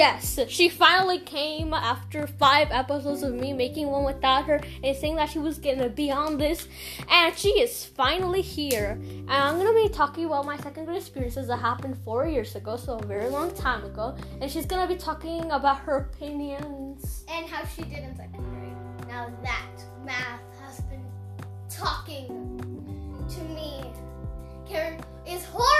Yes, she finally came after five episodes of me making one without her and saying that she was gonna be on this, and she is finally here. And I'm gonna be talking about my second grade experiences that happened four years ago, so a very long time ago. And she's gonna be talking about her opinions. and how she did in second grade. Now that math has been talking to me. Karen is horrible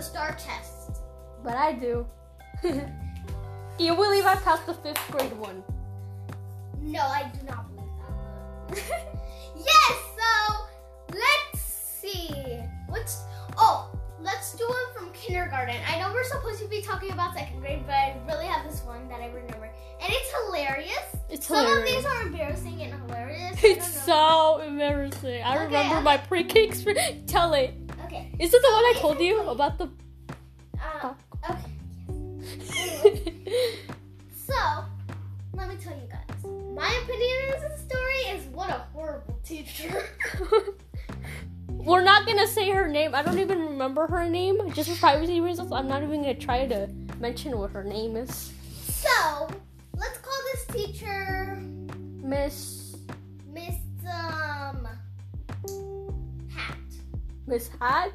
the star test. But I do. you believe I passed the fifth grade one? No, I do not believe that. yes, so let's see. What's oh, let's do one from kindergarten. I know we're supposed to be talking about second grade, but I really have this one that I remember. And it's hilarious. It's Some hilarious. of these are embarrassing and hilarious. It's so embarrassing. I Okay, remember my pre-K experience. Tell it. Is it the one I told you about the? Uh, okay. So, let me tell you guys. My opinion of this story is what a horrible teacher. We're not gonna say her name. I don't even remember her name. Just for privacy reasons, I'm not even gonna try to mention what her name is. So, let's call this teacher Miss Miss um Hat. Miss Hat.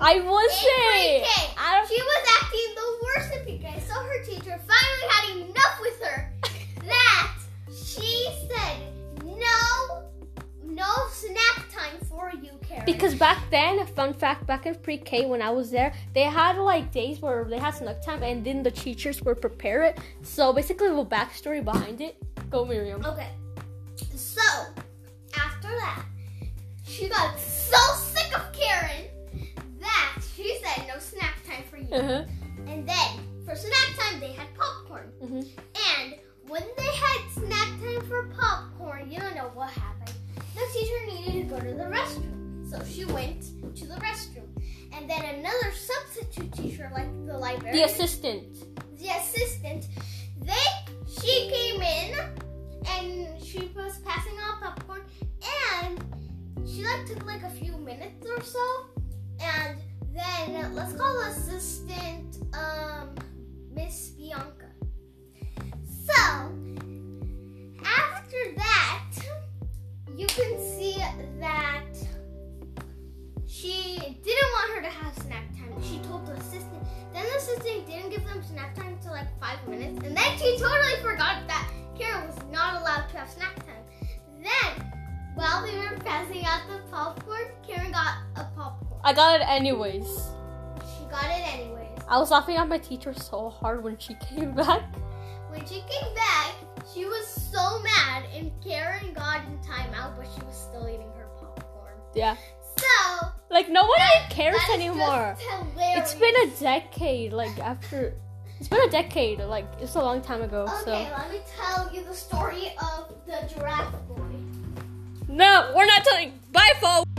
I was in saying. I She was acting the worst in pre-K, so her teacher finally had enough with her that she said no, no snack time for you, Karen. Because back then, a fun fact, back in pre-K when I was there, they had like days where they had snack time, and then the teachers would prepare it. So basically, the backstory behind it. Go, Miriam. Okay. So, after that, she got so sick of Karen Uh-huh. And then, for snack time, they had popcorn. Mhm. And when they had snack time for popcorn, you don't know what happened. The teacher needed to go to the restroom. So she went to the restroom. And then another substitute teacher, like the librarian, The assistant. the assistant, they she came let's call assistant um Miss Bianca. So after that you can see that she didn't want her to have snack time. She told the assistant. Then the assistant didn't give them snack time until like five minutes. And then she totally forgot that Karen was not allowed to have snack time. Then, while they were passing out the popcorn, Karen got a popcorn. I got it anyways. Got it anyways. I was laughing at my teacher so hard when she came back. When she came back, she was so mad, and Karen got in timeout, but she was still eating her popcorn. Yeah. So, Like no one even cares that anymore. It's been a decade. Like after, it's been a decade. Like it's a long time ago. Okay, So let me tell you the story of the giraffe boy. no, we're not telling. Bye, folks.